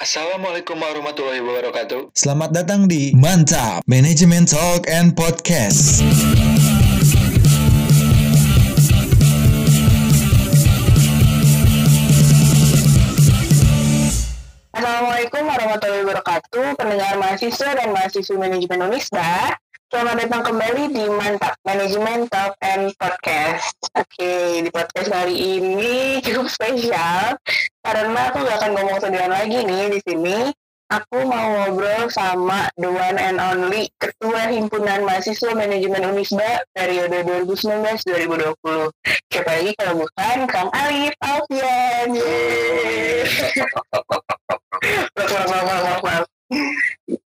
Assalamualaikum warahmatullahi wabarakatuh. Selamat datang di Mantap Manajemen Talk and Podcast. Assalamualaikum warahmatullahi wabarakatuh, pendengar mahasiswa dan mahasiswa manajemen Unisba. Selamat datang kembali di Mantap Manajemen Talk and Podcast. Oke, di podcast kali ini cukup spesial karena aku gak akan ngomong sendirian lagi nih di sini. Aku mau ngobrol sama the one and only Ketua Himpunan Mahasiswa Manajemen Unisba periode 2019-2020. Siapa lagi kalau bukan Kang Alif Alfian. Yeay. Maaf, maaf, maaf, maaf.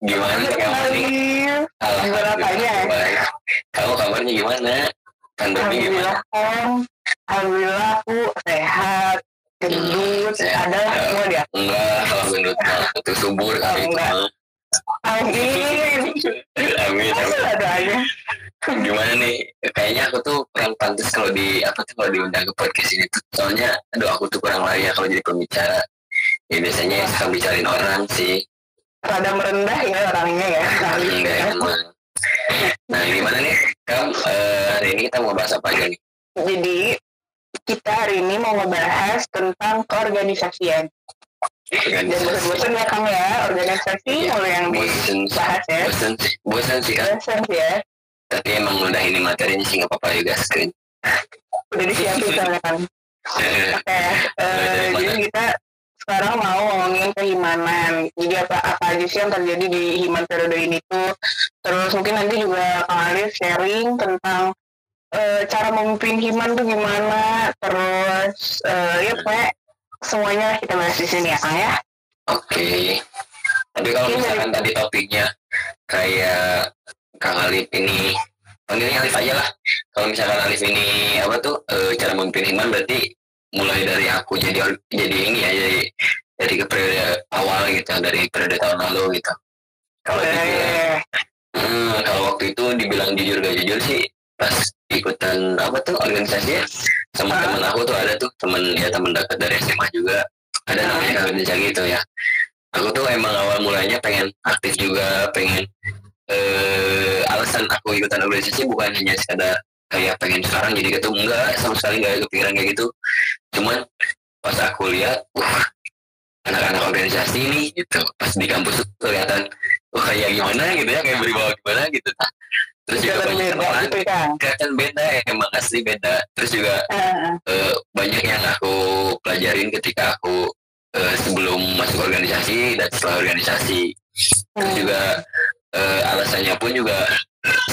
Gimana nih? Alif. Apanya? baik. Kamu kabarnya gimana? Pandemi gimana? Alhamdulillah. Alhamdulillah aku sehat, gendut, Sehat. ada semua dia. Enggak, kalau gendut mah itu subur kali itu mah. Amin. Amin, amin. ada aja. Gimana nih? Kayaknya aku tuh kurang pantas kalau di apa tuh kalau diundang ke podcast ini tuh. Soalnya, aduh aku tuh kurang layak kalau jadi pembicara. Ya biasanya yang suka bicarain orang sih. Rada merendah ya orangnya ya. Enggak ya. emang. Nah, gimana nih? Kamu eh, hari ini kita mau bahas apa aja nih? Jadi kita hari ini mau ngebahas tentang keorganisasian. Dan bosan-bosan ya kamu ya, organisasi Iya. mulai yang bosen dibahas ya. bosen sih bosen sih kan Bosan sih ya. tapi emang udah ini materinya sih nggak apa-apa juga screen Udah disiapin soalnya kan. Eh, Oke, eh, jadi kita sekarang mau ngomongin kehimanan. Jadi apa apa aja sih yang terjadi di himan periode ini tuh. Terus mungkin nanti juga Kang Alif sharing tentang eh, cara memimpin himan tuh gimana. Terus eh, ya pokoknya semuanya kita bahas di sini ya Kang ya. oke. Tapi kalau Iya, misalkan tadi topiknya kayak Kang Alif ini panggilnya Alif aja lah. Kalau misalkan Alif ini apa tuh eh, cara memimpin iman berarti mulai dari aku jadi jadi ini ya jadi dari ke periode awal gitu dari periode tahun lalu gitu. Kalau dibilang Eh, Hmm, kalau waktu itu dibilang jujur gak jujur sih ikutan apa tuh organisasi ya? Sama Ah. temen aku tuh ada tuh temen ya temen dekat dari SMA juga. Ada Ah. namanya Kak Benca gitu ya. Aku tuh emang awal mulanya pengen aktif juga pengen eh alasan aku ikutan organisasi bukan hanya sekadar kayak pengen sekarang jadi ketua enggak sama sekali nggak ada kepikiran kayak gitu. Cuman pas aku lihat wah anak-anak organisasi ini gitu. Pas di kampus tuh kelihatan wah kayak gimana gitu ya kayak berbawa gimana gitu terus juga banyak beda teman gitu ya. Kelihatan beda emang asli beda. Terus juga Eh, eh, banyak yang aku pelajarin ketika aku eh, sebelum masuk organisasi dan setelah organisasi. Terus eh, juga eh, alasannya pun juga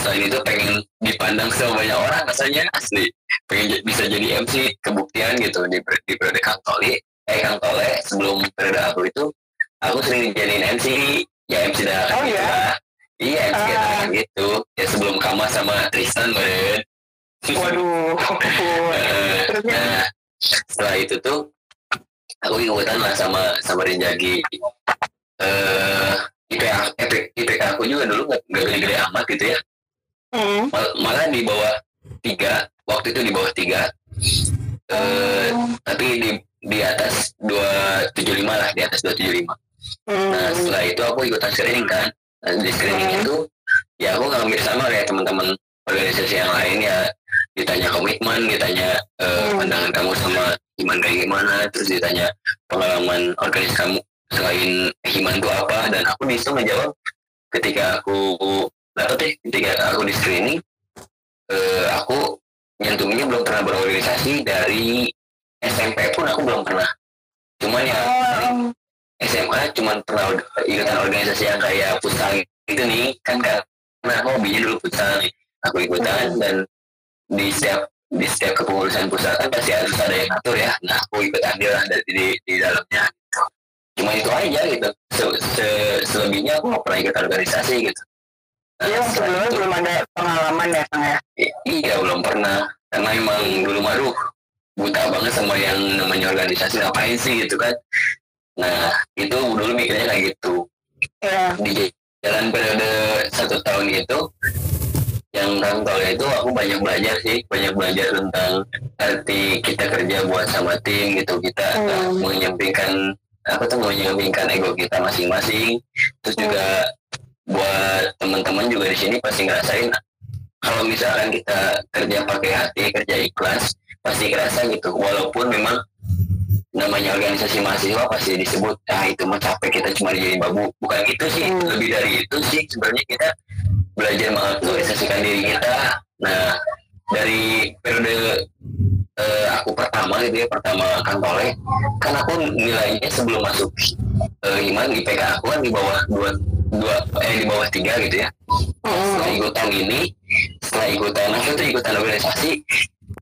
selain itu pengen dipandang sama banyak orang rasanya asli. Pengen bisa jadi MC kebuktian gitu di, di periode Kang Toli eh Kang Tole sebelum periode aku itu aku sering dijadiin MC ya MC dadakan Oh, gitu ya? Iya MC Ah. gitu ya sebelum Kama sama Tristan meren Waduh. Eh, nah setelah itu tuh aku ikutan lah sama sama Rinjagi eh IPK, IPK, IPK aku juga dulu nggak nggak gede-gede amat gitu ya. Mal- malah di bawah tiga waktu itu di bawah tiga eh tapi di di atas dua tujuh lima lah di atas dua tujuh lima Hmm. nah setelah itu aku ikutan screening kan nah, di screening Hmm. itu ya aku ngambil sama kayak teman-teman organisasi yang lain ya ditanya komitmen ditanya Hmm. pandangan kamu sama iman kayak gimana terus ditanya pengalaman organisasi kamu selain himan itu apa dan aku di situ ngejawab ketika aku dapet deh ketika aku di screening eh, aku nyentuhnya belum pernah berorganisasi dari SMP pun aku belum pernah cuman ya Oh, SMA cuman pernah ikutan organisasi yang kayak futsal gitu nih kan karena aku hobinya dulu futsal nih. Aku ikutan dan di setiap di setiap kepengurusan pusat kan pasti harus ada yang ngatur ya. Nah aku ikut andil lah dari di, di dalamnya gitu. cuma itu aja gitu. Se- se- selebihnya aku nggak pernah ikut organisasi gitu. Nah, Iya, sebelumnya itu- belum ada pengalaman ya, Kang ya. Iya belum pernah. Karena emang dulu maru buta banget sama yang namanya organisasi. Ngapain sih gitu kan nah itu dulu mikirnya kayak gitu. Iya. di jalan periode satu tahun itu yang kantor itu aku banyak belajar sih banyak belajar tentang arti kita kerja buat sama tim gitu. Kita Hmm. menyampingkan aku tuh menyampingkan ego kita masing-masing. Terus juga buat teman-teman juga di sini pasti ngerasain kalau misalkan kita kerja pakai hati kerja ikhlas pasti kerasa gitu. Walaupun memang namanya organisasi mahasiswa pasti disebut ah itu mah capek kita cuma jadi babu bukan itu sih Hmm. lebih dari itu sih sebenarnya kita belajar mengaktualisasikan diri kita nah dari periode eh, aku pertama gitu ya pertama kantole kan aku nilainya sebelum masuk eh, iman IPK aku kan di bawah dua dua eh di bawah tiga gitu ya setelah Hmm. ikutan ini setelah ikutan aku tuh ikutan organisasi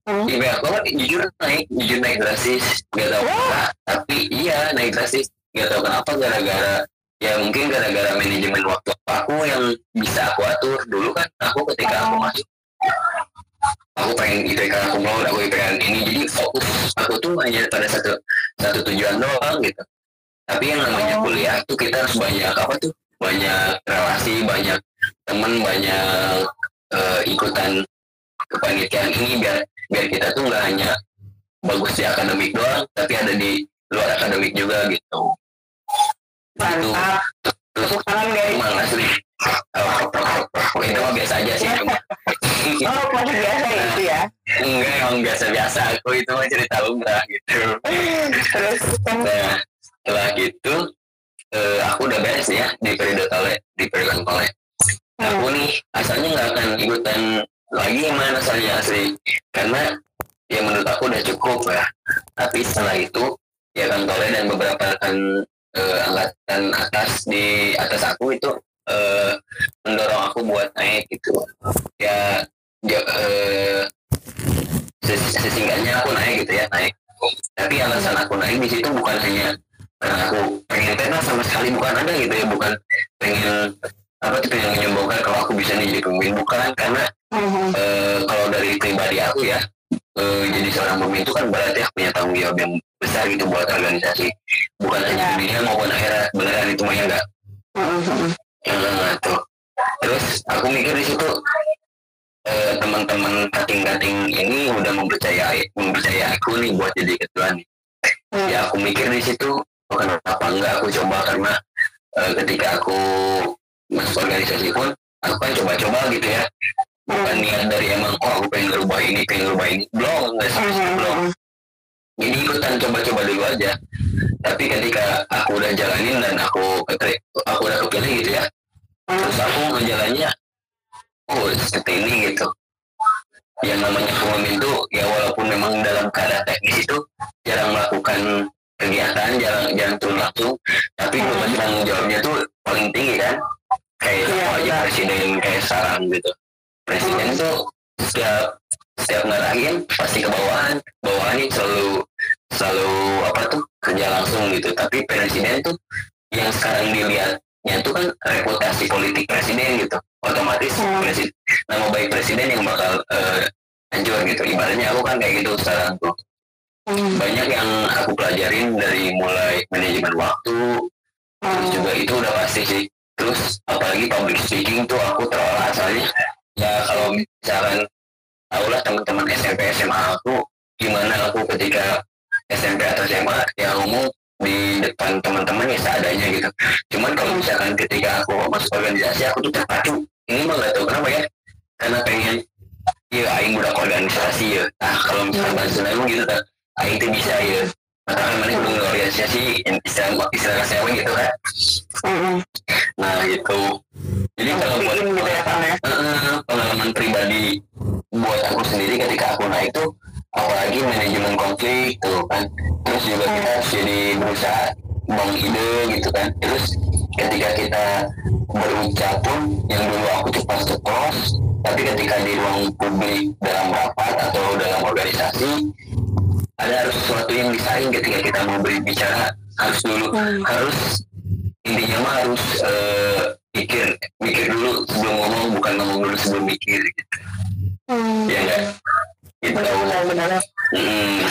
Hmm. IPK aku kan jujur naik jujur naik drastis. Gak tahu kenapa tapi iya naik drastis. Gak tahu kenapa gara-gara ya mungkin gara-gara manajemen waktu aku yang bisa aku atur. Dulu kan aku ketika aku masuk aku pengen IPK aku mau aku IPK ini. Jadi fokus aku tuh hanya pada satu satu tujuan doang gitu. Tapi yang namanya Oh. kuliah tuh kita harus banyak apa tuh? Banyak relasi banyak teman banyak eh, ikutan kepanitiaan ini biar biar kita tuh nggak hanya bagus di akademik doang tapi ada di luar akademik juga gitu. Itu Mantap. terus Tepuk tangan guys. emang asli oh, itu mah biasa aja sih cuma. Oh, masih biasa itu ya. enggak emang biasa-biasa. Aku itu mah cerita lumrah gitu. Terus nah setelah gitu eh, aku udah beres ya di periode tole di periode tole. Aku nih asalnya nggak akan ikutan lagi mana asalnya asli karena ya menurut aku udah cukup ya. Tapi setelah itu ya kan tole dan beberapa rekan eh, angkatan atas di atas aku itu eh, mendorong aku buat naik gitu. Ya, ya ses- sesingkatnya aku naik gitu ya naik. Tapi alasan aku naik di situ bukan hanya karena aku pengen tenar sama sekali bukan ada gitu ya bukan pengen apa tuh pengen menyombongkan kalau aku bisa nih jadi pemimpin bukan karena Mhm. eh, kalau dari pribadi aku ya eh, jadi seorang pemimpin itu kan berarti aku punya tanggung jawab yang besar gitu buat organisasi bukan hanya Ya. dunia maupun akhirat beneran itu mah ya enggak Mhm. Nah, tuh. Terus aku mikir di situ eh, teman-teman kating-kating ini udah mempercayai mempercayai aku nih buat jadi ketua nih. Hmm. Ya aku mikir di situ oh, kenapa enggak aku coba karena eh, ketika aku masuk organisasi pun aku kan coba-coba gitu ya. Bukan niat dari emang oh aku pengen ngerubah ini pengen ngerubah ini. Belum nggak sampai situ, belum. Jadi ikutan coba-coba dulu aja. Tapi ketika aku udah jalanin dan aku aku udah kepilih gitu ya terus aku ngejalannya oh seperti ini gitu. Yang namanya pemimpin itu ya walaupun memang dalam keadaan teknis itu jarang melakukan kegiatan jarang jarang turun langsung tapi Hmm. beban tanggung jawabnya tuh paling tinggi kan kayak Iya, apa aja benar. presiden kayak sekarang gitu presiden Hmm. tuh setiap setiap ngarahin pasti ke bawahan ini selalu selalu apa tuh kerja langsung gitu tapi presiden tuh yang sekarang dilihatnya tuh kan reputasi politik presiden gitu otomatis Hmm. presiden nama baik presiden yang bakal eh, hancur gitu ibaratnya aku kan kayak gitu sekarang tuh Mhm. banyak yang aku pelajarin dari mulai manajemen waktu terus Mhm. juga itu udah pasti sih terus apalagi public speaking tuh aku terolah asalnya ya kalau misalkan tahulah teman-teman SMP SMA aku gimana aku ketika SMP atau SMA yang ngomong di depan teman-teman ya seadanya gitu. Cuman kalau misalkan ketika aku masuk organisasi aku tuh terpacu. Ini mah gak tahu kenapa ya. Karena pengen ya aing budak organisasi ya. Nah kalau misalkan bahasa emang gitu kan aing tuh bisa ya katakan mana kudu organisasi istilah istilah saya gitu kan. Nah itu. Jadi kalau buat gitu ya Pan ya. Eh, pengalaman pribadi buat aku sendiri ketika aku naik tuh apalagi manajemen konflik tuh kan. Terus juga kita harus jadi berusaha bangun ide gitu kan. Terus ketika kita berucap pun yang dulu aku cepat ceplos tapi ketika di ruang publik dalam rapat atau dalam organisasi ada harus sesuatu yang disaing ketika kita mau berbicara harus dulu Hmm. harus intinya mah harus eh, mikir mikir dulu sebelum ngomong bukan ngomong dulu sebelum mikir gitu Hmm. ya enggak gitu Benar benar. Hmm.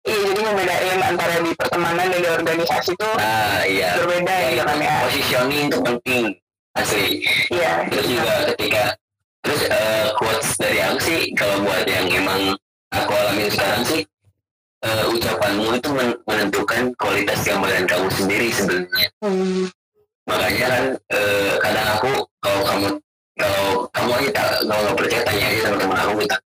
Iya jadi membedain antara di pertemanan dan di organisasi tuh nah iya berbeda gitu kan ya. positioning itu penting asli Iya. terus juga ketika terus eh, quotes dari aku sih kalau buat yang emang aku alamin sekarang sih eh, ucapanmu itu men- menentukan kualitas gambaran kamu sendiri sebenarnya Hmm. makanya kan eh, kadang aku kalau kamu kalau kamu aja tak kalau nggak percaya tanya aja teman-teman aku minta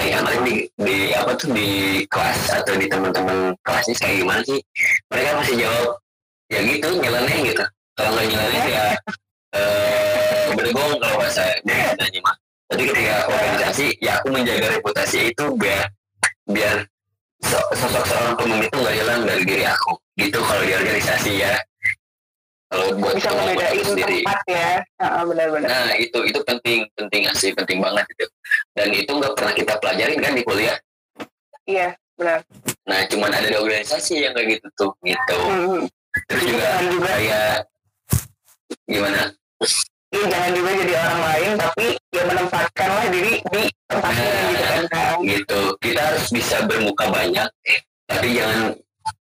ayah kalian di, di apa tuh di kelas atau di teman-teman kelasnya kayak gimana sih mereka masih jawab ya gitu nyeleneh gitu kalau nggak nyeleneh ya bergong kalau bahasa biasanya mah jadi ketika organisasi ya aku menjaga reputasi itu biar biar so- sosok seorang pemimpin itu nggak hilang dari diri aku gitu kalau di organisasi ya kalau buat bisa membedain aku sendiri tempat ya Ah, benar-benar Nah itu itu penting penting asli penting banget itu dan itu nggak pernah kita pelajarin kan di kuliah. iya benar Nah cuman ada di organisasi yang kayak gitu tuh gitu. Hmm. Terus juga Jangan juga kayak gimana? Iya, jangan juga jadi orang lain tapi ya menempatkanlah diri di tempatnya Nah. gitu kan. Gitu kita harus bisa bermuka banyak tapi jangan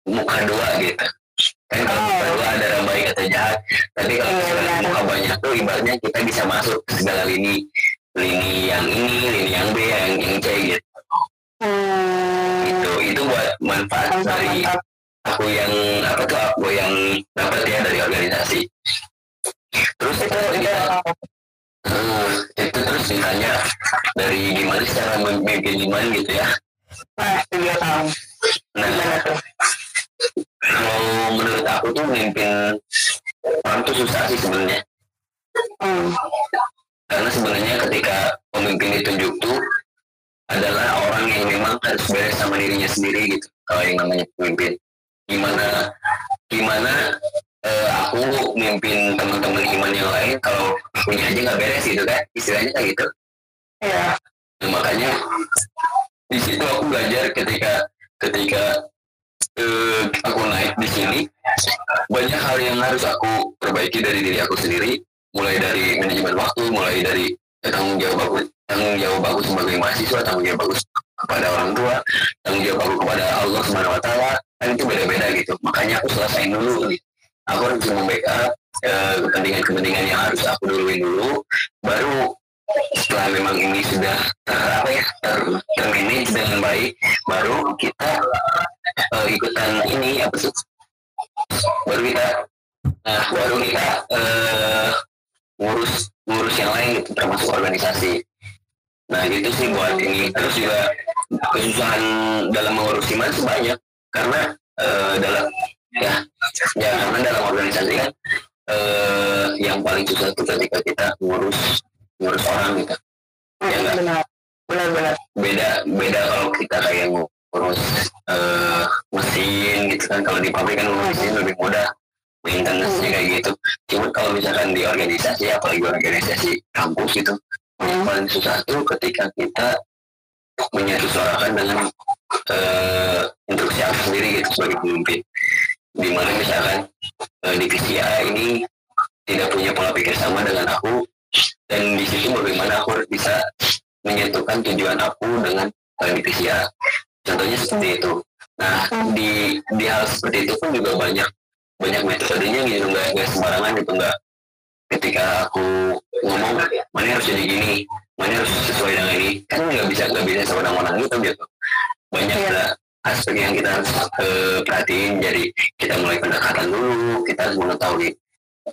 muka dua gitu. Kan kalau Oh. muka dua ada yang baik atau jahat. Tapi kalau Iya, benar. muka banyak tuh ibaratnya kita bisa masuk ke segala lini lini yang ini, lini yang B, yang yang C gitu. Hmm. Itu itu buat manfaat Mantap, dari mantap. aku yang apa tuh aku yang dapat ya dari organisasi terus itu kita itu eh, itu terus ditanya dari gimana cara memimpin iman gitu ya. Nah dia Kang nah kalau menurut aku tuh memimpin orang tuh susah sih sebenarnya. Hmm. karena sebenarnya ketika pemimpin ditunjuk tuh adalah orang yang memang harus beres sama dirinya sendiri gitu. Kalau yang namanya pemimpin. Gimana gimana eh, aku mimpin teman-teman iman yang lain kalau punya aja nggak beres gitu kan istilahnya kayak gitu. Ya Nah, makanya di situ aku belajar ketika ketika eh, aku naik di sini banyak hal yang harus aku perbaiki dari diri aku sendiri mulai dari manajemen waktu mulai dari tanggung jawab aku tanggung jawab aku sebagai mahasiswa tanggung jawab aku kepada orang tua tanggung jawab aku kepada Allah Subhanahu Wa Taala kan itu beda-beda gitu. Makanya aku selesaiin dulu gitu. Aku harus membackup eh, kepentingan-kepentingan yang harus aku duluin dulu baru setelah memang ini sudah ter, apa ya ter, termanage dengan baik baru kita eh, ikutan ini apa sih? Baru kita nah baru kita eh, ngurus ngurus yang lain gitu termasuk organisasi. Nah gitu sih buat ini. Terus juga kesusahan dalam mengurus sih banyak karena eh, dalam ya ya karena dalam organisasi kan eh, yang paling susah itu ketika kita ngurus ngurus orang gitu. Ya, enggak? benar benar benar. Beda beda kalau kita kayak ngurus eh, mesin gitu kan. Kalau di pabrik kan ngurus mesin lebih mudah maintenance-nya kayak gitu. Cuman kalau misalkan di organisasi apalagi organisasi kampus gitu yang paling susah tuh ketika kita menyatu-suarakan dengan eh, instruksi aku sendiri gitu sebagai pemimpin di mana misalkan eh, divisi A ini tidak punya pola pikir sama dengan aku dan di situ bagaimana aku harus bisa menyatukan tujuan aku dengan eh, divisi A. Contohnya seperti itu. Nah di di hal seperti itu pun juga banyak banyak metodenya gitu nggak nggak sembarangan gitu nggak. Ketika aku ngomong mana harus jadi gini? Mana harus sesuai dengan ini? Kan nggak bisa nggak bisa sewenang-wenang gitu gitu. Banyak Iya. Aspek yang kita harus eh, perhatiin jadi kita mulai pendekatan dulu kita harus mengetahui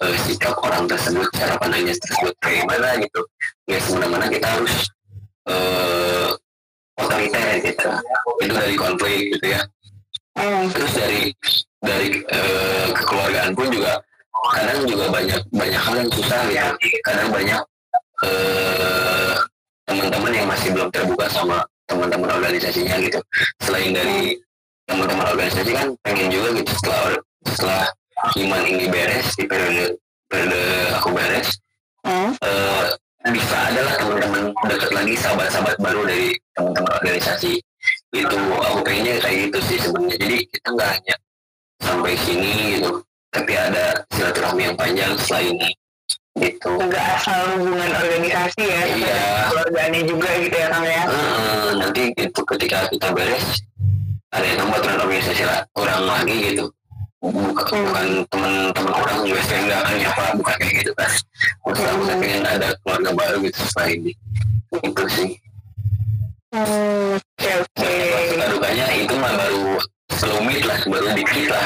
eh, sikap orang tersebut cara pandangnya tersebut kayak gimana gitu. Ya semena-mena kita harus eh, otoriter gitu. Itu dari konflik gitu ya. Terus dari dari eh, kekeluargaan pun juga kadang juga banyak banyak hal yang susah ya kadang banyak eh, teman-teman yang masih belum terbuka sama teman-teman organisasinya gitu. Selain dari teman-teman organisasi kan pengen juga gitu setelah setelah iman ini beres di periode periode aku beres Hmm. eh, bisa adalah teman-teman dekat lagi sahabat-sahabat baru dari teman-teman organisasi. Itu aku pengennya kayak gitu sih sebenarnya. Jadi kita nggak hanya sampai sini gitu tapi ada silaturahmi yang panjang setelah ini gitu. Nggak asal hubungan organisasi ya Iya. keluarganya juga gitu ya Kang ya? Eh, nanti itu ketika kita beres ada yang tambah aturan organisasi lah, orang lagi gitu. Bukan, bukan teman-teman orang juga saya nggak akan nyapa bukan kayak gitu kan maksud aku saya pengen ada keluarga baru gitu setelah ini itu sih. Hmm. Oke oke. suka dukanya itu mah baru selumit lah baru dikit lah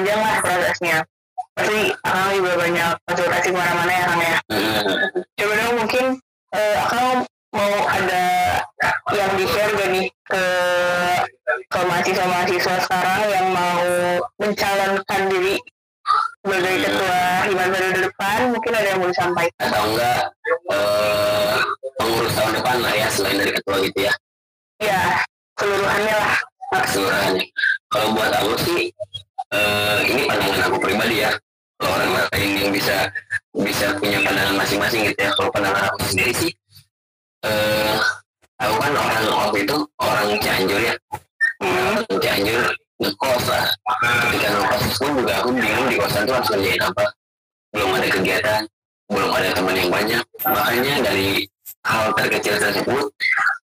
panjang lah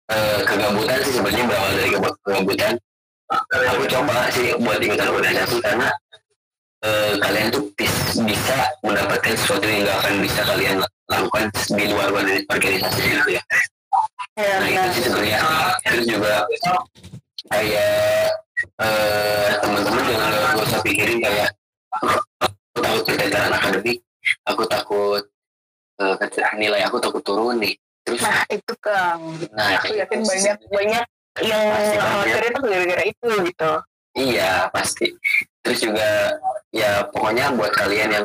eh, kegabutan sih sebenarnya berawal dari kegabutan. Aku coba sih buat ikutan organisasi karena eh, kalian tuh bis- bisa mendapatkan sesuatu yang gak akan bisa kalian lakukan di luar organi- organisasi gitu ya. Ya, nah itu sih sebenarnya. Terus juga kayak eh, teman-teman jangan gak, usah pikirin kayak aku takut keteteran akademik aku takut kete- nilai aku takut turun nih terus nah itu kang. Nah aku yakin banyak banyak yang khawatir itu gara-gara itu gitu. Iya pasti. Terus juga ya pokoknya buat kalian yang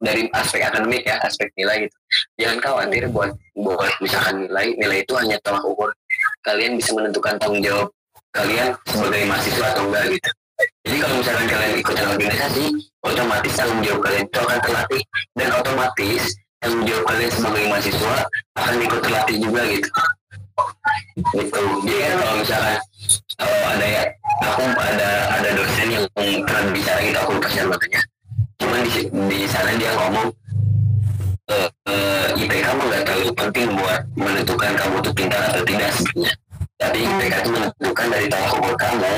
dari aspek akademik ya aspek nilai gitu jangan khawatir buat buat misalkan nilai nilai itu hanya tolak ukur. Kalian bisa menentukan tanggung jawab kalian sebagai mahasiswa atau enggak gitu. Jadi kalau misalkan kalian ikutan organisasi otomatis tanggung jawab kalian itu akan terlatih. Dan otomatis tanggung jawab kalian sebagai mahasiswa akan ikut terlatih juga gitu. Gitu. Jadi kalau misalkan kalau ada ya aku ada ada dosen yang pernah bicara gitu aku lupa namanya cuman di di sana dia ngomong eh eh, IPK mah nggak terlalu penting buat menentukan kamu tuh pintar atau tidak sebenarnya. Tapi IPK itu menentukan dari tolak ukur kamu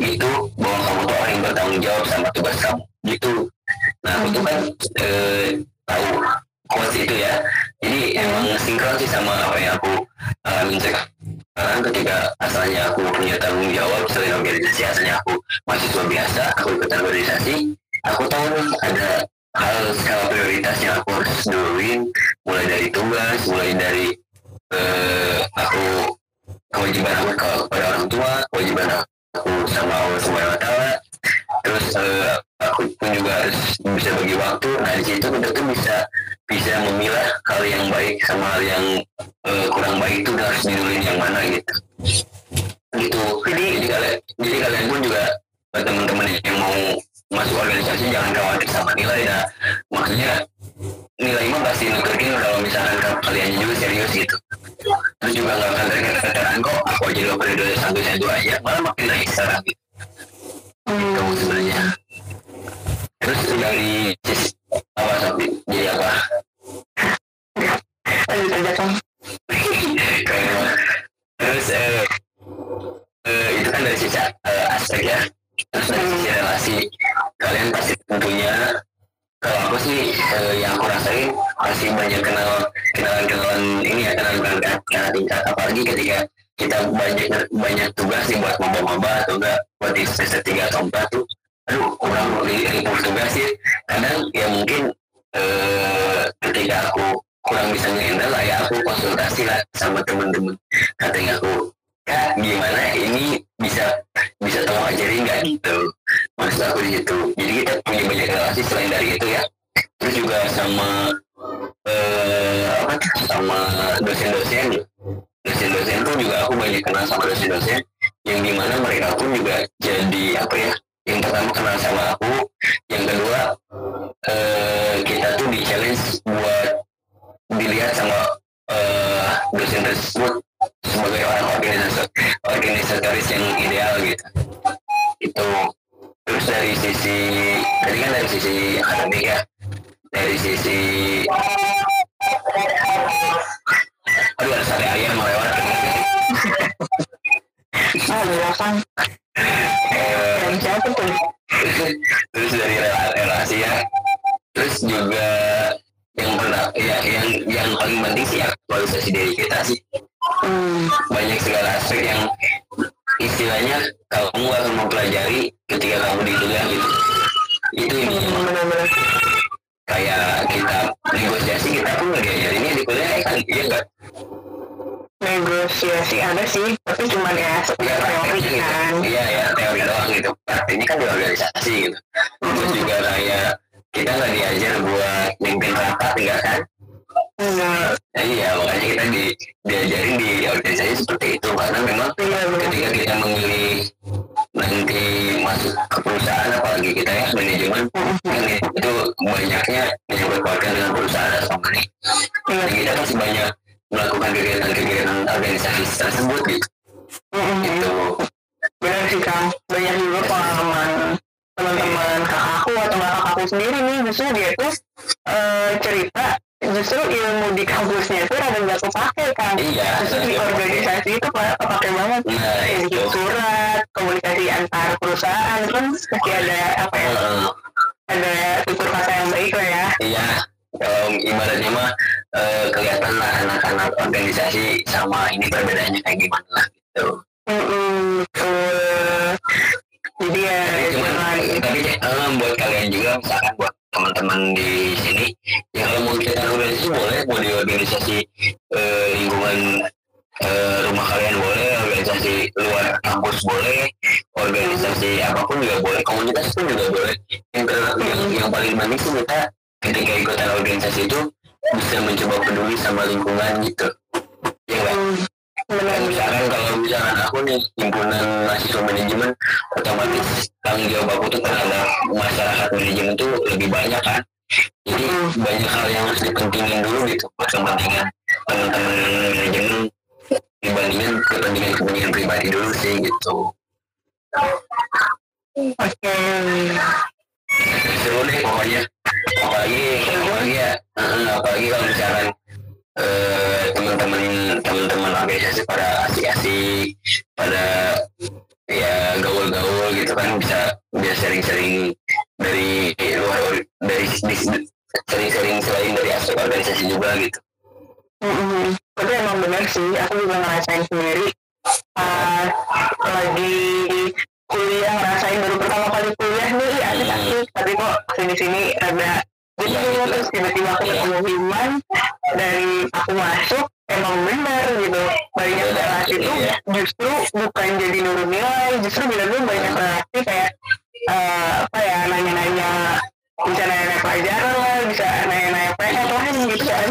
itu bahwa kamu tuh orang yang bertanggung jawab sama tugas kamu. Gitu. Nah tuh kan eh, tahu quotes itu ya. Jadi emang sinkron sih sama apa yang aku alamin sekarang ketika asalnya aku punya tanggung jawab selain organisasi asalnya aku mahasiswa biasa aku ikutan organisasi aku tahu nih ada hal skala prioritas yang aku harus duluin. Mulai dari tugas mulai dari eh, aku kewajiban aku ke- kepada orang tua kewajiban aku sama Allah Subhanahu Wa Taala terus eh, aku pun juga harus bisa bagi waktu. Nah di situ kita tuh bisa bisa memilah hal yang baik sama hal yang eh, kurang baik itu harus diduluin yang mana gitu. Gitu. Jadi jadi kalian jadi kalian pun juga buat teman-teman yang mau masuk organisasi jangan khawatir sama nilai. Nah maksudnya nilai mah pasti nukerin kalau misalkan kalian juga serius gitu. Terus juga nggak akan terketeteran kok aku aja dua periode satu dua aja? Malah makin naik sekarang gitu kamu sebenarnya. Terus dari apa tapi jadi apa? Kang Kayak- terus eh, eh, itu kan dari sisi eh, aspek ya. Terus dari sisi relasi kalian pasti tentunya kalau aku sih eh, yang aku rasain pasti banyak kenal kenalan kenalan ini ya kenalan kenalan tingkat apalagi ketika kita banyak banyak tugas nih buat maba-maba atau enggak buat di semester tiga atau empat tuh aduh kurang ribut tugas ya kadang ya mungkin eh, ketika aku kurang bisa ngehandle lah ya aku konsultasi lah sama temen-temen. Katanya aku kak gimana? Ini bisa bisa tolong ajarin nggak? Gitu. Maksud aku di situ. Jadi kita punya banyak relasi selain dari itu ya. Terus juga sama eh, apa sama dosen-dosen dosen-dosen tuh juga aku banyak kenal sama dosen-dosen yang di mana mereka pun juga jadi apa ya yang pertama kenal sama aku. Yang kedua eh, kita tuh di challenge buat dilihat sama eh, dosen tersebut sebagai orang organisasi organisatoris yang ideal gitu. Itu sisi akademik ya dari sisi aduh ada sate ayam lewat Ah, belakang. Eh, Yang siapa tuh? terus dari rela- relasi ya terus juga yang pernah ya yang yang paling penting sih aktualisasi diri kita sih Hmm. banyak segala aspek yang istilahnya kamu akan mempelajari ketika kamu di kuliah gitu itu Hmm, intinya benar-benar. Kayak kita negosiasi kita pun nggak diajarinnya di kuliah kan iya nggak Negosiasi ada sih, tapi cuma ya ya sekedar teori prakteknya kan. gitu iya ya teori doang gitu. Prakteknya kan di organisasi gitu. Terus juga kayak kita nggak diajar buat mimpin rapat enggak kan? Enggak. Nah, iya makanya kita di, diajarin di organisasi seperti itu. Karena memang Iya, ketika kita memilih nanti masuk ke perusahaan apalagi kita ya manajemen dipentingin dulu gitu kepentingan teman-teman manajemen dibandingin kepentingan kepentingan pribadi dulu sih gitu. Oke. seru deh pokoknya. Apalagi apalagi ya apalagi kalau misalkan eh, teman-teman teman-teman organisasi pada asik-asik pada ya gaul-gaul gitu kan bisa bisa sering-sering dari luar dari di- sering-sering selain dari aspek organisasi juga gitu Mm-mm. Tapi emang bener sih, aku juga ngerasain sendiri pas lagi kuliah ngerasain baru pertama kali kuliah nih iya, asik-asik tapi kok sini sini ada jadi Iya, gitu. terus tiba-tiba aku Iya. ketemu Iman dari aku masuk emang bener gitu banyak Iya, relasi itu iya. justru bukan jadi nurun nilai justru bila-bila banyak relasi kayak eh, apa ya nanya-nanya bisa nanya-nanya pelajaran lah bisa nanya-nanya PR lah gitu kan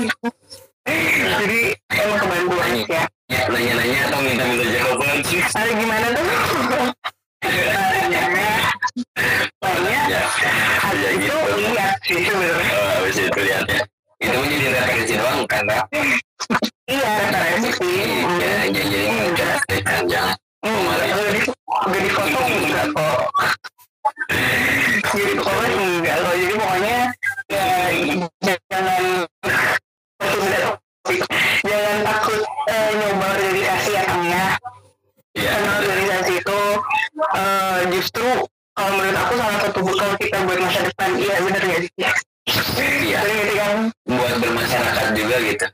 jadi emang kebantu banget ya ya nanya-nanya atau minta-minta jawaban sih ada gimana tuh banyak ya ya itu gitu lihat sih sebenarnya Oh, habis itu lihat ya itu menjadi referensi doang kan iya referensi sih ya nggak kan jangan Hmm, di udah di foto enggak kok jadi komen enggak kok jadi pokoknya ya jangan jangan takut eh, nyoba organisasi ya kang ya Iya. karena organisasi itu eh, justru kalau menurut aku salah satu bekal kita buat masa depan. Iya bener ya Iya. gitu kan buat bermasyarakat juga gitu.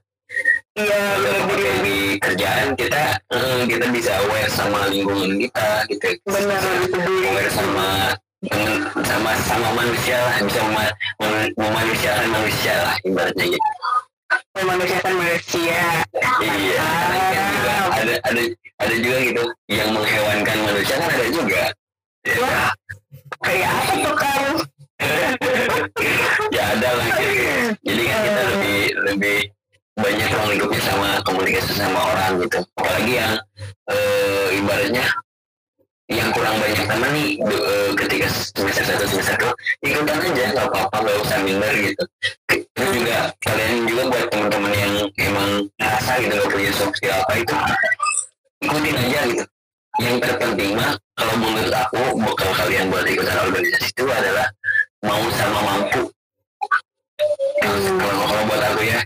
Iya jadi di kerjaan kita eh, kita bisa aware sama lingkungan kita gitu. Bener lebih peduli aware sama sama sama manusia lah bisa mema- mem- memanusiakan manusia lah ibaratnya gitu. Memanusiakan manusia. Iya kan juga ada ada ada juga gitu yang menghewankan manusia kan ada juga. Wah, kayak apa tuh kan ya ada lah. Gitu. jadi kan kita lebih lebih banyak ruang lingkupnya sama komunikasi sama orang gitu. Apalagi yang eh, ibaratnya yang kurang banyak teman nih eh, ketika semester satu semester dua ikutan aja nggak apa-apa nggak usah minder gitu. Terus juga kalian juga buat teman-teman yang emang ngerasa gitu nggak punya soft skill apa itu ikutin aja gitu. Yang terpenting mah kalau menurut aku bekal kalian buat ikutan organisasi itu adalah mau sama mampu. Kalau kalau buat aku ya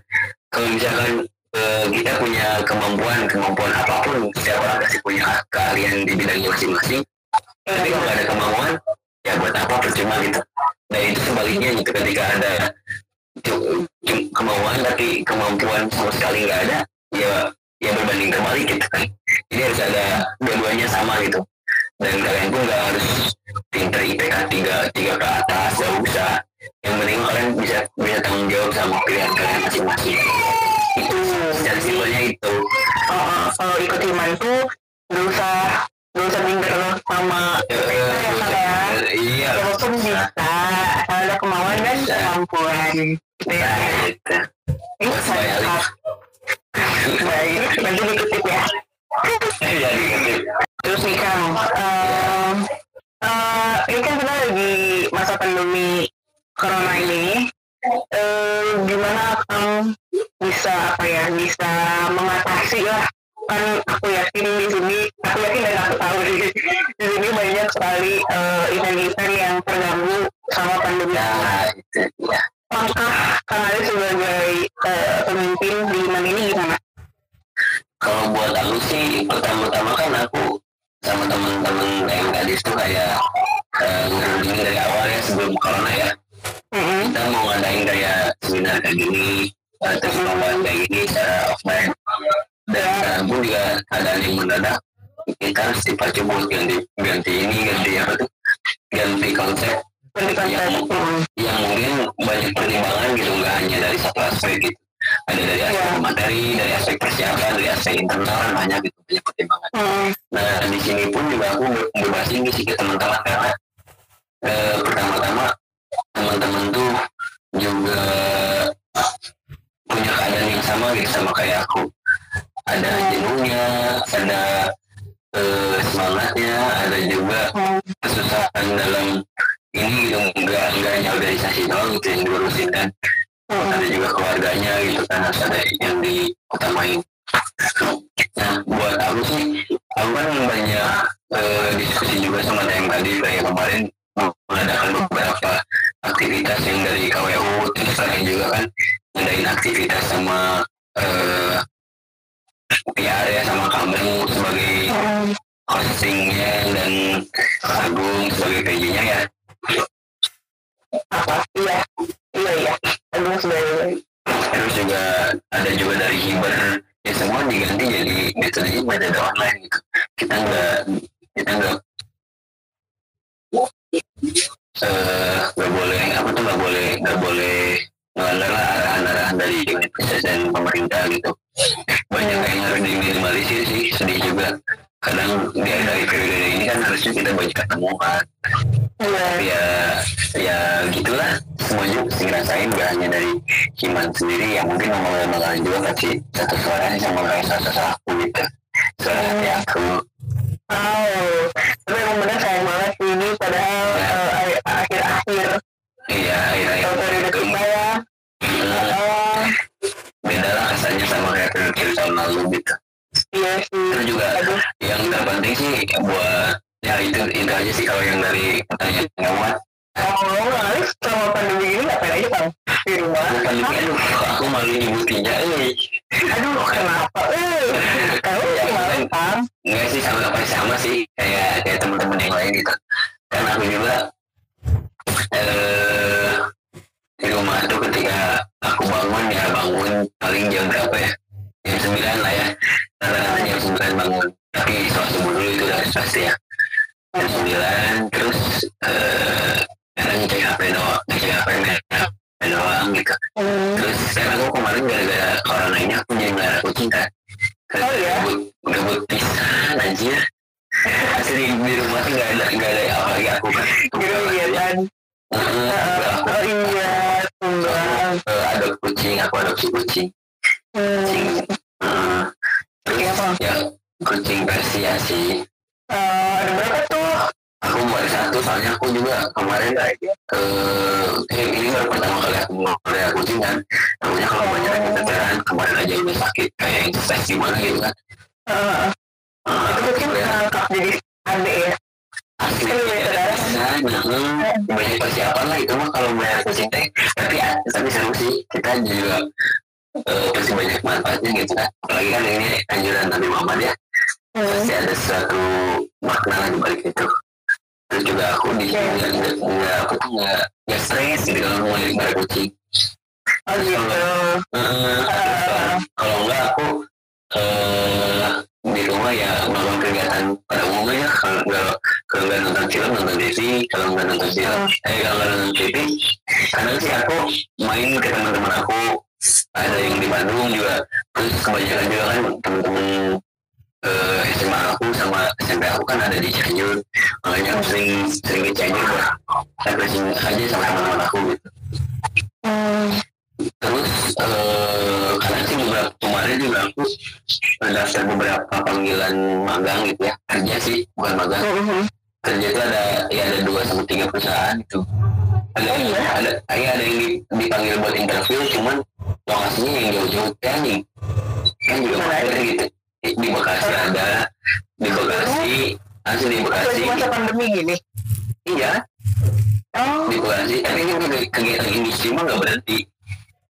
kalau misalkan eh, kita punya kemampuan kemampuan apa pun setiap orang pasti punya keahlian di bidangnya masing-masing. Tapi kalau ada kemauan ya buat apa percuma gitu. Dan itu sebaliknya gitu ketika ada kemauan tapi kemampuan sama sekali nggak ada ya ya berbanding terbalik gitu kan. Jadi harus ada dua-duanya sama gitu. Dan kalian pun nggak harus pinter IPK tiga tiga ke atas nggak usah. Yang penting kalian bisa bisa tanggung jawab sama pilihan kalian masing-masing itu secara simpelnya itu. Oh, kalau ikut himan tuh gak usah gak usah minder sama Eh, ya, Kak, ya. iya siapa pun bisa ada kemauan dan kemampuan. Ya Nah, mantap. baik nanti dikutip ya. Iya, terus nih kang eh, ini kan kita lagi masa pandemi corona ini eh, gimana kang bisa apa ya bisa mengatasi lah kan aku yakin di sini aku yakin dan aku tahu di, di sini banyak sekali eh, event-event yang terganggu sama pandemi Nah, itu ya. langkah kang Ali sebagai eh, pemimpin di Iman ini gimana? Kalau buat aku sih pertama-tama kan aku sama teman-teman yang tadi itu kayak ngerundingin dari awal ya sebelum corona ya. Kita mau ngadain kayak seminar kayak gini, eh, terus pembahasan kayak gini secara offline. Dan sekarang pun juga keadaan yang mendadak, kita harus dipacu buat ganti ganti ini, ganti apa tuh, ganti konsep. Yang- yang mungkin banyak pertimbangan gitu nggak hanya dari satu aspek gitu ada dari aspek Iya. materi dari aspek persiapan dari aspek internal kan banyak gitu banyak pertimbangan Mm. nah di sini pun juga aku berbahas ini sih ke teman-teman karena eh, pertama-tama sama gitu sama kayak aku. Ada jenuhnya ada eh, semangatnya ada juga kesusahan dalam ini gitu enggak enggak hanya organisasi doang gitu yang diurusin kan. Ada juga keluarganya gitu kan harus ada yang diutamain. Nah buat aku sih aku kan banyak eh, diskusi juga sama yang tadi kayak kemarin mengadakan beberapa aktivitas yang dari KWU terus juga kan ngadain aktivitas sama eh, PR ya sama kamu sebagai hostingnya dan Agung sebagai PJ-nya ya? Apa? Iya. Iya iya. Aduh sebagai terus juga ada juga dari hiber ya semua diganti jadi metodenya metode online gitu. Kita nggak kita nggak eh nggak boleh apa tuh nggak boleh nggak boleh melanggar lah arahan-arahan dari universitas dan pemerintah gitu. Banyak yang harus diminimalisir sih sedih juga. Kadang di dari periode ini kan harusnya kita banyak ketemu kan iya. Ya ya gitulah. Semua juga ngerasain gak hanya dari Himan sendiri. Yang mungkin ngomong ngomong juga kasih satu suara sih sama kayak satu aku gitu. Suara hati aku. Oh tapi terpenting sih buat ya itu itu aja sih kalau yang dari pertanyaan kamu kalau ngomong Alis selama pandemi ini ngapain aja bang di rumah bukan aduh aku malu nyebutinya eh aduh kenapa eh kamu gimana bang Enggak sih sama apa sama sih kayak kayak teman-teman yang lain gitu. Kan aku juga eh di rumah tuh ketika aku bangun ya bangun paling jam berapa ya? Jam sembilan lah ya. Rata-rata jam sembilan bangun. Tapi soal subuh dulu itu udah pasti ya. Jam sembilan terus eh kadang ngecek HP doang, ngecek HP HP doang gitu. Terus sekarang aku kemarin gara-gara corona ini aku jadi melihara kucing kan. Karena Oh, iya? Gabut, gabut pisan anjir. Asli di rumah tuh gak ada, gak ada apalagi aku kan. gitu iya kan aku oh iya adopsi kucing, aku adopsi kucing. Kucing. hmm. Heeh. Terus ya kucing Persia sih. Eh, ada berapa tuh Aku mau ada satu, soalnya aku juga kemarin eh, eh, ini baru pertama kali aku mau pelihara kucing kan. Namanya kalau banyak yang veteran, kemarin aja udah sakit kayak yang stres gimana gitu kan. Eh, Ah, itu mungkin ya. ngangkap jadi adik ya asli Kan ya, kan nah, hmm, banyak persiapan lah itu mah kalau melihara kucing teh tapi ya tapi seru sih kita juga eh, pasti banyak manfaatnya gitu kan apalagi kan ini anjuran Nabi Muhammad ya pasti ada suatu makna di balik itu. Terus juga aku di sini nggak nggak nggak aku tuh nggak nggak stres gitu kalau mau melihara kucing. Oh gitu. Kalau- kalau enggak aku eh di rumah ya melakukan kegiatan pada umumnya kalau enggak kalau enggak nonton film nonton TV kalau enggak nonton film eh kalau enggak nonton TV kadang sih aku main ke teman-teman aku. Ada yang di Bandung juga. Terus kebanyakan juga kan teman-teman eh, SMA aku sama SMP aku kan ada di Cianjur. Makanya aku sering sering ke Cianjur buat refreshing aja sama teman-teman aku gitu. Hmm. terus eh karena sih beberapa kemarin juga aku mendaftar beberapa panggilan magang gitu ya. Kerja sih bukan magang. Kerja itu ada ya ada dua sampai tiga perusahaan itu ada Oh, iya? ada ya ada yang di- dipanggil buat interview cuman lokasinya yang jauh-jauh. Teknik kan juga ada gitu di, di Bekasi ada di Bekasi asli di Bekasi masa pandemi gini. iya. Oh. di Bekasi tapi kegi- kegiatan industri mah nggak berhenti.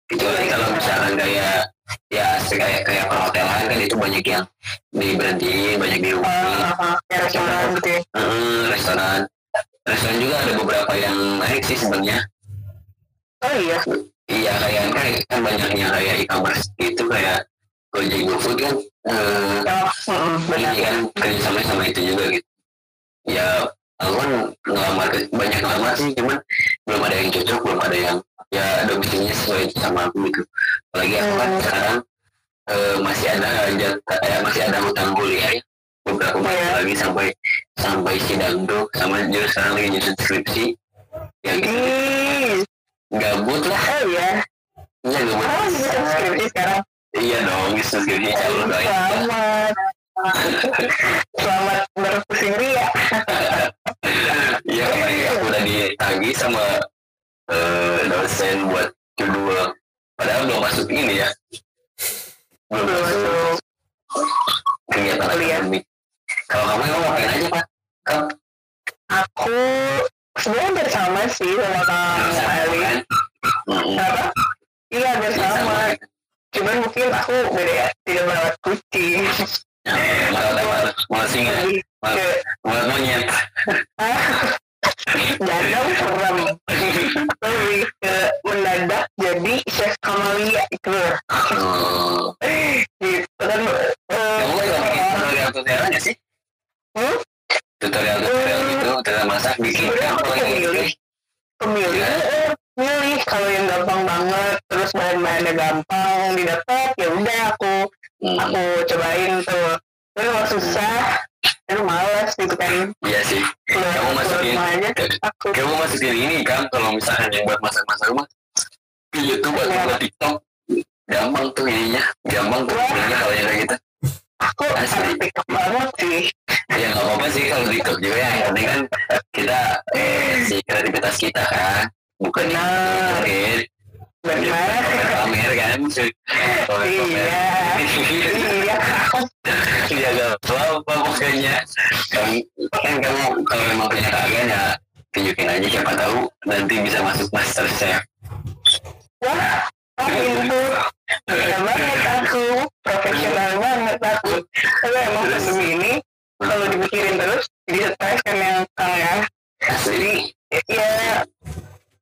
Kecuali kalau misalkan kayak ya kayak kayak perhotelan kan itu banyak yang diberhentiin banyak di Ah, ah, kayak restoran gitu ya. restoran. Restoran juga ada beberapa yang naik sih sebenarnya. Oh iya. iya kayak kan, kan banyaknya kayak e-commerce itu kayak Gojek GoFood kan benar. ini kan kerjasama sama itu juga gitu. Ya aku kan ngelamar banyak ngelamar sih cuman belum ada yang cocok belum ada yang ya domisilinya sesuai sama aku gitu. Apalagi aku kan sekarang eh, masih ada jatah eh, masih ada hutang kuliah ya. Beberapa bulan Iya. lagi sampai sampai sidang tuh sama juga sekarang lagi nyusun skripsi. Ya gitu. Gabut lah. Oh iya. ya gabut. Oh, skripsi sekarang. Iya dong nyusun skripsi calon doain ya. Selamat. Selamat berpusing ria. Iya, kemarin aku udah ditagih sama eh, dosen buat kedua. Padahal belum masuk ini ya. Belum masuk kegiatan Kuliah. akademik. Kalau kamu emang ngapain aja, Pak? Aku sebenarnya hampir sama sih sama Kang Ali. Apa? Iya hampir Iya, sama. Cuman mungkin aku beda ya, tidak merawat kucing. Malah malah malah singa, malah monyet. jadang serem. Lebih ke mendadak jadi chef Kamalia itu. Oh. Gitu kan. eh, Kamu lagi bikin tutorial-tutorial nggak sih? Hmm? Tutorial-tutorial gitu, tutorial masak bikin. Sebenarnya Kamu aku lagi pemilih. Pemilih. Iya. eh, Milih kalau yang gampang banget, terus bahan-bahannya gampang didapat, ya udah aku Hmm, aku cobain tuh. Tapi kalau susah, aduh males gitu kan. Iya sih. Keluar Kamu keluar masukin rumah aja, aku kamu masukin ini kan kalau misalkan yang buat masak-masak rumah ke YouTube atau Iya. ke TikTok gampang tuh ininya gampang tuh Wah. ininya kalau yang kayak gitu aku Asli. anak TikTok banget sih. ya nggak apa-apa sih kalau TikTok juga ya yang penting kan kita eh, si kreativitas kita kan bukan Benar. joget Benar. pamer kan Iya. Iya. iya gak apa-apa pokoknya kan, kan kamu kalau memang punya keahlian ya tunjukin aja siapa tahu nanti bisa masuk master chef Wah, amin tuh. Bisa banget aku. Profesional banget aku. Tapi emang Terus? pandemi ini, kalau dipikirin terus, jadi stres kan yang Kang ya. asli Ya,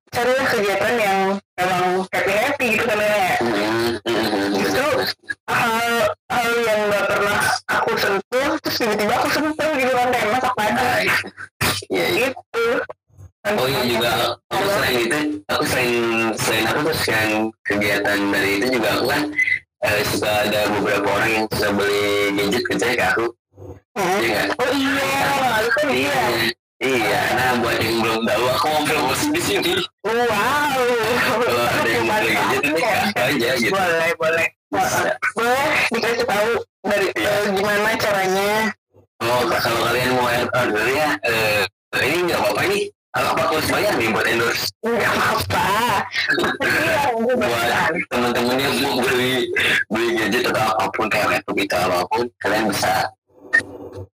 carilah kegiatan yang emang happy-happy gitu kan ya. Hmm, hmm, hmm, Justru bener. hal hal yang gak pernah aku sentuh, terus tiba-tiba aku sentuh gitu kan kayak masak Nah, padang iya gitu. Oh iya juga aku selain itu aku selain selain aku tuh selain kegiatan dari itu juga aku kan eh, suka ada beberapa orang yang suka beli gadget ke saya ke aku Hmm. iya Oh iya, itu kan iya iya. nah buat yang belum tahu aku mau promosi di sini Wow. kalau ada yang mau beli gadget ini aku aja gitu Boleh, boleh. Bisa. Boleh dikasih tahu dari Iya. eh, gimana caranya. Oh kalau kalian mau order ya eh, ini nggak apa-apa nih. Apa apa harus bayar nih buat endorse. Enggak apa-apa. Buat teman-teman yang mau beli beli gadget atau apa pun kayak laptop itu apa pun kalian bisa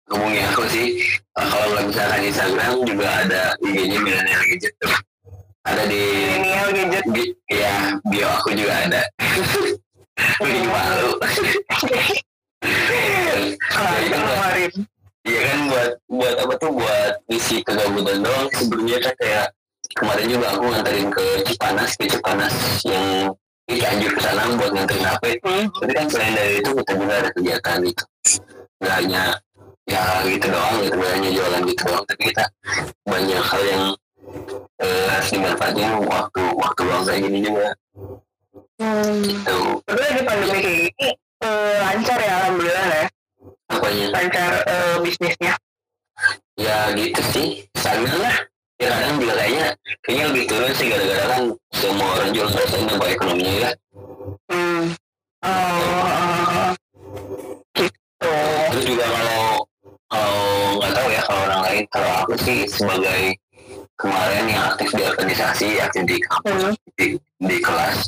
hubungi aku sih. Eh, kalau nggak misalkan Instagram juga ada IG-nya Milenial Gadget tuh. Ada di Millennial gadget. di ya bio aku juga ada. Bikin malu. Ya, itu. kemarin. Iya kan buat buat apa tuh buat ngisi kegabutan doang. Sebelumnya kan kayak kemarin juga aku nganterin ke Cipanas ke Cipanas yang di Cianjur ke sana buat nganterin HP Hmm. tapi kan selain dari itu kita juga ada kegiatan gitu. Nggak hanya ya gitu doang gitu nggak hanya jualan gitu doang. Tapi kita banyak hal yang eh, harus dimanfaatin waktu waktu luang kayak gini juga. Hmm. gitu. Tapi lagi pandemi kayak gini eh, lancar ya alhamdulillah ya apanya lancar eh, bisnisnya. ya gitu sih sama lah ya kadang juga kayaknya kayaknya lebih turun sih gara-gara kan semua orang juga ngerasain dampak ekonominya ya Hmm. Oh, gitu. terus juga kalau kalau nggak tahu ya kalau orang lain kalau aku sih sebagai kemarin yang aktif di organisasi aktif di kampus Hmm. di, di kelas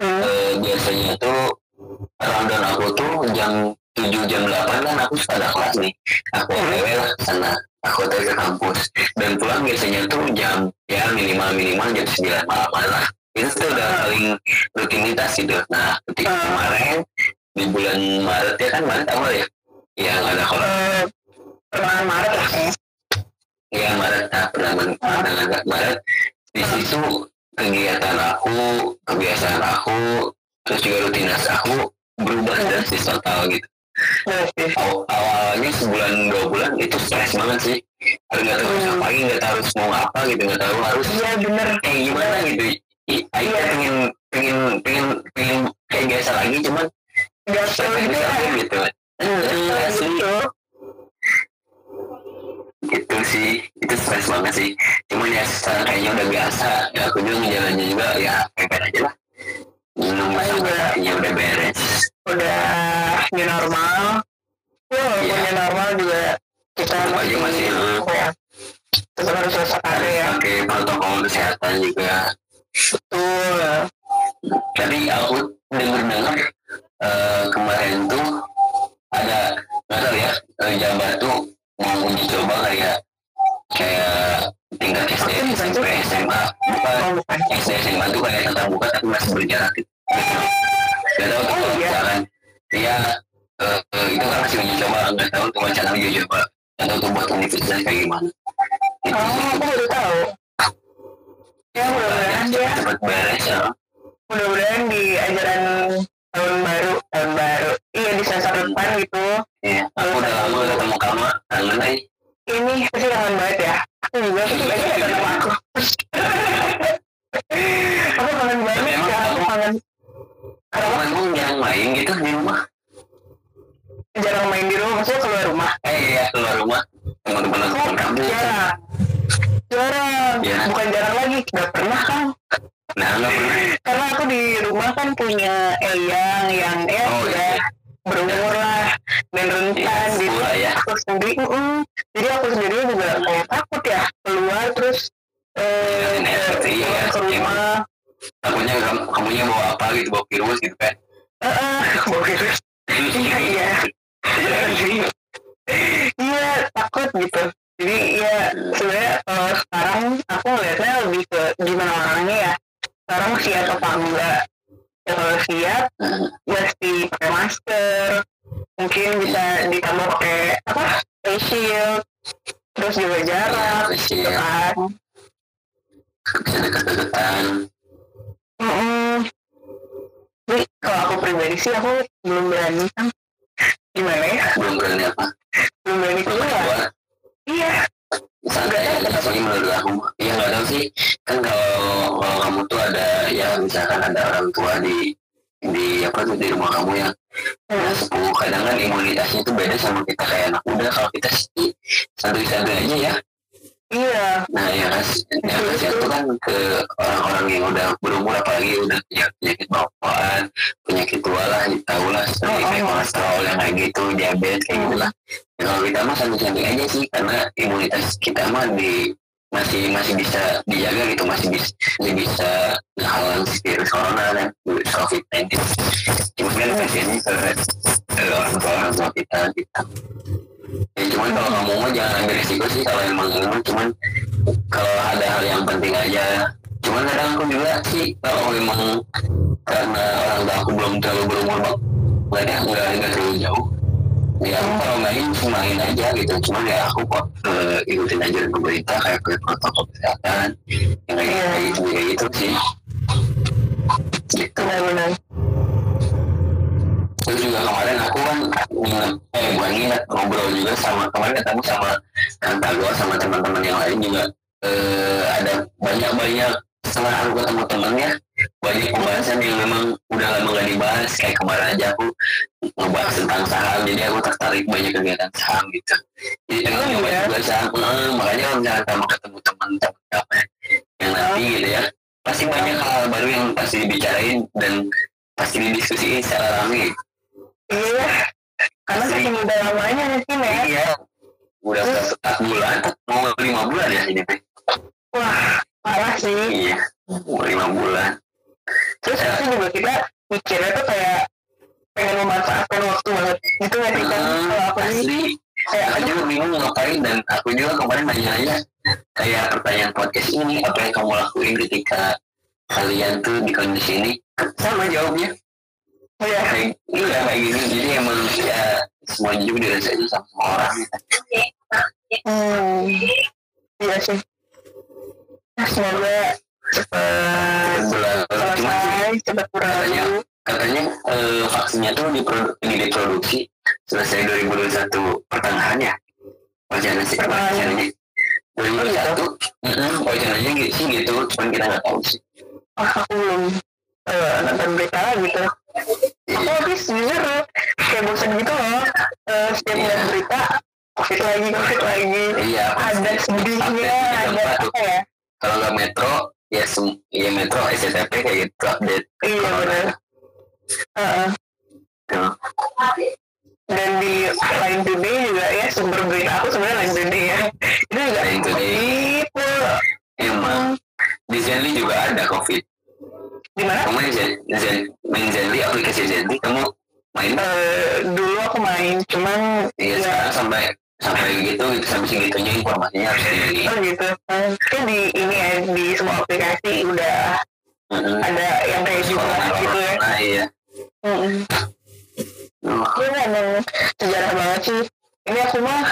Hmm. eh, biasanya tuh rundown aku tuh jam 7 jam 8 kan aku sudah kelas nih. Aku otw lah ke sana. Aku otw ke kampus. Dan pulang biasanya tuh jam ya minimal minimal jam 9 malam lah. Itu tuh udah paling rutinitas gitu nah ketika Hmm. kemarin di bulan Maret ya kan Maret awal ya? Yang ada kalau pertengahan Maret lah ya Maret. Nah pertengahan Maret di situ kegiatan aku kebiasaan aku terus juga rutinitas aku berubah Hmm. drastis total gitu. Aw- awalnya sebulan dua bulan itu stres banget sih Harus nggak tahu harus Hmm. ngapain nggak tahu harus mau apa gitu nggak tahu harus Iya bener. kayak gimana gitu I- Aida Iya. pengen pengen pengen pengen kayak biasa lagi cuman Gak nggak tahu gitu ya. gitu Eh, asli Gitu. itu sih itu stres banget sih cuman ya sekarang kayaknya udah biasa ya aku juga ngejalannya juga ya pepet aja lah nunggu sampai iya. kayaknya udah beres Udah new normal. Ya walaupun Iya. new normal juga kita masih, apa ya, tetap harus waspada ya. pakai protokol kesehatan juga Betul. tapi aku denger dengar eh, kemarin tuh ada nggak tahu ya eh, Jabar tuh mau uji coba kayak kayak tingkat SD SMP SMA bukan bukan. SD SMA tuh kayak tetap buka tapi masih berjarak gitu. Gak tahu tuh kalau misalkan dia eh, eh, itu kan masih uji coba nggak tahu tuh wacana uji coba nggak tahu tuh buat universitas kayak gimana. Gitu Oh sih. aku baru tahu. Ya mudah-mudahan dia Cepet beres ya. mudah-mudahan di ajaran tahun baru tahun baru iya di semester depan gitu Iya, aku udah lama ketemu kamu, kangen ini pasti kangen banget ya aku juga ada nama aku aku kangen banget Emang ya aku kamu- kangen Kamu emang jarang main gitu di rumah? jarang main di rumah maksudnya keluar rumah Eh iya, keluar rumah. Teman-teman aku oh kan kampus. jarang jarang Iya. bukan jarang lagi nggak pernah kan Nah, nggak pernah. karena aku di rumah kan punya eyang yang ya Oh, iya. berumur lah dan rentan Iya, gitu sekolah ya. aku sendiri mm, jadi aku sendiri juga kayak takut ya keluar terus eh Iya, ke, iya, keluar ke iya. rumah Takutnya kamu, kamunya bawa apa gitu, bawa virus gitu kan. Eh, eh, bawa virus. Iya iya. Iya takut gitu. Jadi ya sebenarnya kalau sekarang aku ngeliatnya lebih ke gimana orangnya ya. Sekarang siap apa enggak. Ya kalau siap mesti pakai masker. Mungkin bisa ditambah pakai apa face shield. Terus juga jarak Face gitu kan. Bisa Mm-mm. Jadi kalau aku pribadi sih aku belum berani. Kan gimana ya? Belum berani apa. belum berani keluar. iya. Santai aja sih menurut aku ya nggak tahu sih. Kan kalau kalau kamu tuh ada ya misalkan ada orang tua di di apa tuh di rumah kamu yang yang sepuh kadang kan imunitasnya tuh beda sama kita kayak anak muda. Kalau kita sih santai-santai aja ya iya. Nah ya kas ya kasihan tuh kan ke orang-orang yang udah berumur apalagi udah punya penyakit bawaan penyakit tua lah tahu lah seperti Oh, kayak oh. kolesterol yang kayak gitu diabetes kayak gitu lah. Ya, kalau kita mah santai-santai aja sih karena imunitas kita mah di masih masih bisa dijaga gitu masih bisa masih bisa menghalang si virus corona dan virus covid 19 cuma kan kasihannya ke, ke orang tua orang tua kita gitu ya cuman kalau kamu mau jangan ambil risiko sih kalau emang mah cuman kalau ada hal yang penting aja. Cuman kadang aku juga sih kalau memang karena orang tua aku belum terlalu berumur banget ya nggak nggak terlalu jauh ya aku kalau main main aja gitu. Cuman ya aku kok eh, ikutin aja pemerintah kayak protokol kesehatan yang kayak Iya. kayak gitu kayak gitu sih. Gitu. Benar-benar terus juga kemarin aku kan nginep eh bukan nginep ngobrol juga sama kemarin ketemu sama tante gua sama teman-teman yang lain juga. Eh, ada banyak-banyak setelah aku ketemu temennya. Banyak pembahasan yang memang udah lama gak dibahas. Kayak kemarin aja aku ngebahas tentang saham jadi aku tertarik banyak kegiatan saham gitu. Jadi pengen Oh, nyoba iya? juga saham. Eh, makanya kalau misalnya kamu ketemu teman-teman yang nanti gitu ya pasti banyak hal baru yang pasti dibicarain dan pasti didiskusiin secara ramai iya. Karena saking udah lamanya mungkin ya. Iya. Udah Terus? bulan, mau lima bulan ya ini wah parah sih. Iya, mau lima bulan. terus pasti juga kita mikirnya tuh kayak pengen memanfaatkan waktu banget. Gitu nggak sih kan Hmm, kalau aku asli. kayak Aku juga bingung ngapain dan aku juga kemarin nanya-nanya kayak pertanyaan podcast ini apa yang kamu lakuin ketika kalian tuh di kondisi ini? Sama jawabnya oh ya kayak iya kayak gini. Jadi emang ya semua juga dirasain sama semua orang gitu. hmm. Iya sih. Nah, semoga cepat selesai cepat berlalu katanya eh, vaksinnya tuh diprodu- diproduksi selesai 2021 pertengahan ya? Wajarnya sih wajarnya. 2021 mm wajarnya gitu sih gitu cuman kita nggak tahu sih. Ah aku belum eh, nonton berita gitu habis jujur kayak bosan gitu loh. Eh, setiap lihat berita covid lagi covid lagi. Iya ada sedihnya ada apa ya? Kalau nggak metro ya sem ya metro SCTV kayak gitu update iya benar Heeh. Tuh. dan di Line Today juga ya sumber berita aku sebenarnya Line Today ya. Itu juga Today. gitu emang. Di Zenly juga ada covid di mana kamu main Zen, Zen main Zenly aplikasi Zenly kamu main Eh, dulu aku main cuman Iya ya sekarang sampai sampai gitu gitu sampai segitunya informasinya harus di oh gitu kan di ini ya di semua aplikasi udah Mm-mm. ada yang kayak gitu gitu ya corona, iya. Mm-mm. Oh, Ini emang sejarah banget sih. Ini aku mah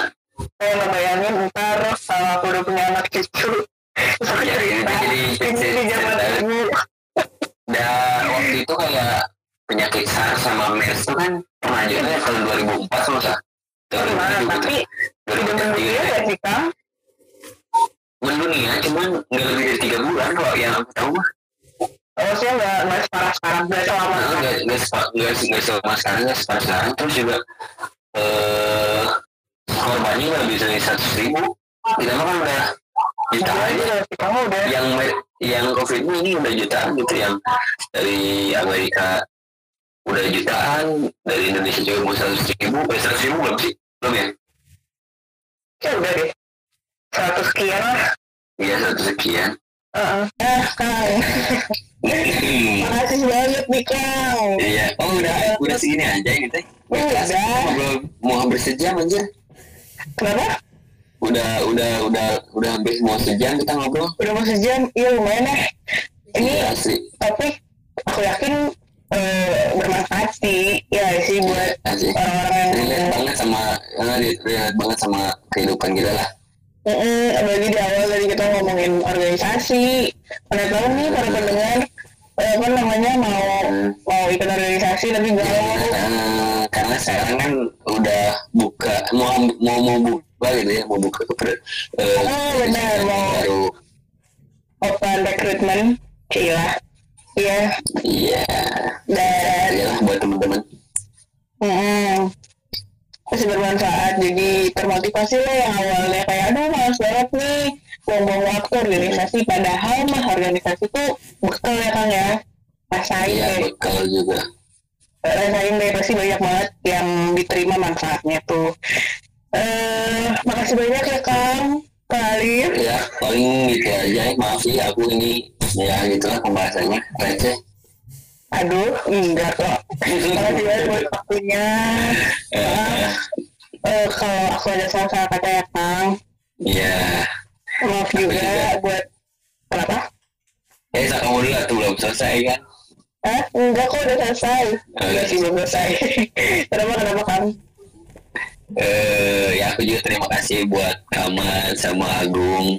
kayak ngebayangin ntar kalau aku udah punya anak cucu. Terus aku Iya, cerita, jadi ini di zaman dulu. Dan waktu itu kayak penyakit SARS sama MERS itu kan pernah juga ya tahun 2004 sama sah. Gimana, tapi udah mendunia gak sih Kang? Mendunia cuman nggak lebih dari tiga bulan kalau yang aku tahu mah. Oh, Maksudnya nggak nggak separah-separah, nggak selama Nah, nggak nggak sepa- nggak nggak sama sekarang nggak separah sekarang terus juga eh korbannya nggak bisa dari seratus ribu. Kita mah kan udah jutaan Jadi aja. kamu udah yang yang covid ini udah jutaan gitu yang dari Amerika udah jutaan dari Indonesia juga mau seratus ribu eh seratus ribu belum sih belum ya ya udah deh. Seratus sekian lah. iya seratus sekian Heeh. Ah, Kang. Makasih banget nih Kang. iya oh udah udah segini aja ini teh Udah. ngobrol mau hampir sejam aja Kenapa? Udah udah udah udah hampir mau sejam kita ngobrol? Udah mau sejam? Iya lumayan ya. Ini Iya sih topik aku yakin eh, bermanfaat sih. Ya sih buat asik orang-orang relate yang banget sama relate banget sama kehidupan kita lah. Mm-mm, apalagi di awal tadi kita ngomongin organisasi. Mana tahu nih para pendengar eh, apa namanya mau mau ikut organisasi tapi galau Eh, karena sekarang kan udah buka mau mau mau buka gitu ya mau buka ke eh, Oh, benar, mau. baru. open recruitment Cila iya. Iya. Dan ya lah buat teman-teman. Mm, masih bermanfaat jadi termotivasi lo yang awalnya kayak aduh malas banget nih buang-buang waktu organisasi padahal mah organisasi tuh bekal ya kang ya. Rasain iya deh. bekal juga. Rasain deh pasti banyak banget yang diterima manfaatnya tuh. Eh makasih banyak ya kang. Kali ya paling gitu aja. Maaf sih aku ini ya gitulah pembahasannya. Receh aduh enggak kok. Makasih banyak buat waktunya. Eh, eh, kalau aku ada salah-salah kata ya Kang. Iya. Maaf juga juga. buat kenapa? Eh, sa- kamu dulu lah tuh belum selesai kan? Hah? Enggak kok udah selesai. Oh, Enggak sih belum selesai. kenapa kenapa Kang? Eh, ya aku juga terima kasih buat Kamal sama Agung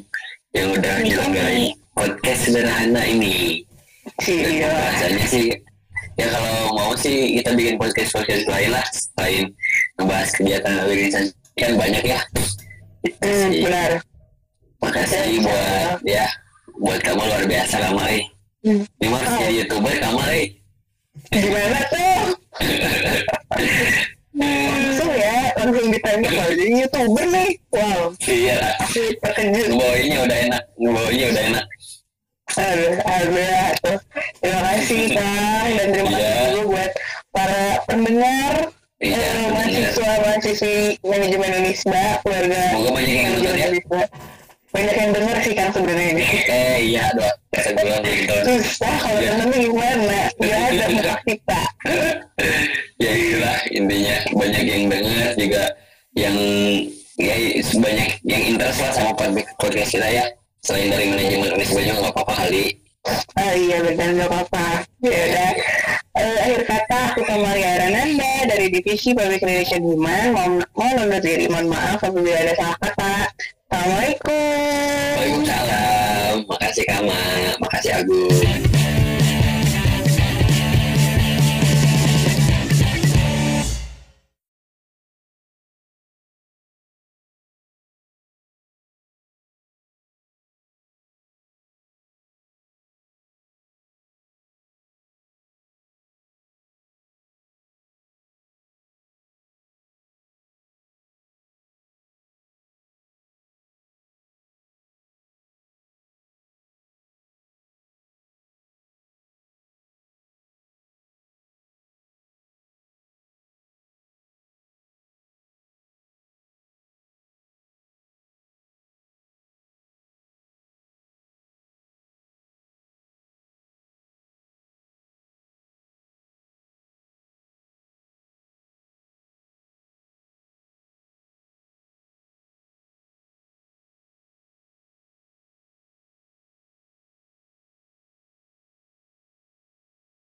yang udah Iya. nyelenggarain podcast sederhana ini. Iya. pembahasannya sih ya kalau mau sih kita bikin podcast podcast lain lah selain ngebahas kegiatan organisasi kan banyak ya. Hmm, benar. Makasih buat ya buat kamu luar biasa kamu eh. Hmm. Ini jadi youtuber kamu eh. Gimana tuh? langsung ya, langsung ditanya kalau jadi youtuber nih. Wow, Iya, terkejut. ngebawainya udah enak, ngebawainya udah enak. Aduh, aduh, tuh. Terima kasih Kang dan terima kasih Iya. juga buat para pendengar Iya, eh, mahasiswa mahasiswi manajemen Unisba keluarga Semoga banyak yang nonton ya. Unisba. Banyak yang denger sih kan sebenarnya ini. Eh iya doa gitu. Susah kalau Iya. dengernya gimana? Gak ada muka kita. ya itulah intinya banyak yang dengar juga yang ya banyak yang interest lah sama pod- podcast kita ya. Selain dari manajemen Unisba juga nggak apa-apa kali. Oh iya benar gak apa-apa. Ya udah. Eh, akhir kata aku Kamaria Rananda dari Divisi Public Relations Human mau mau undur diri mohon maaf apabila ada salah kata. Assalamualaikum. Waalaikumsalam. Makasih Kama. Makasih Agung.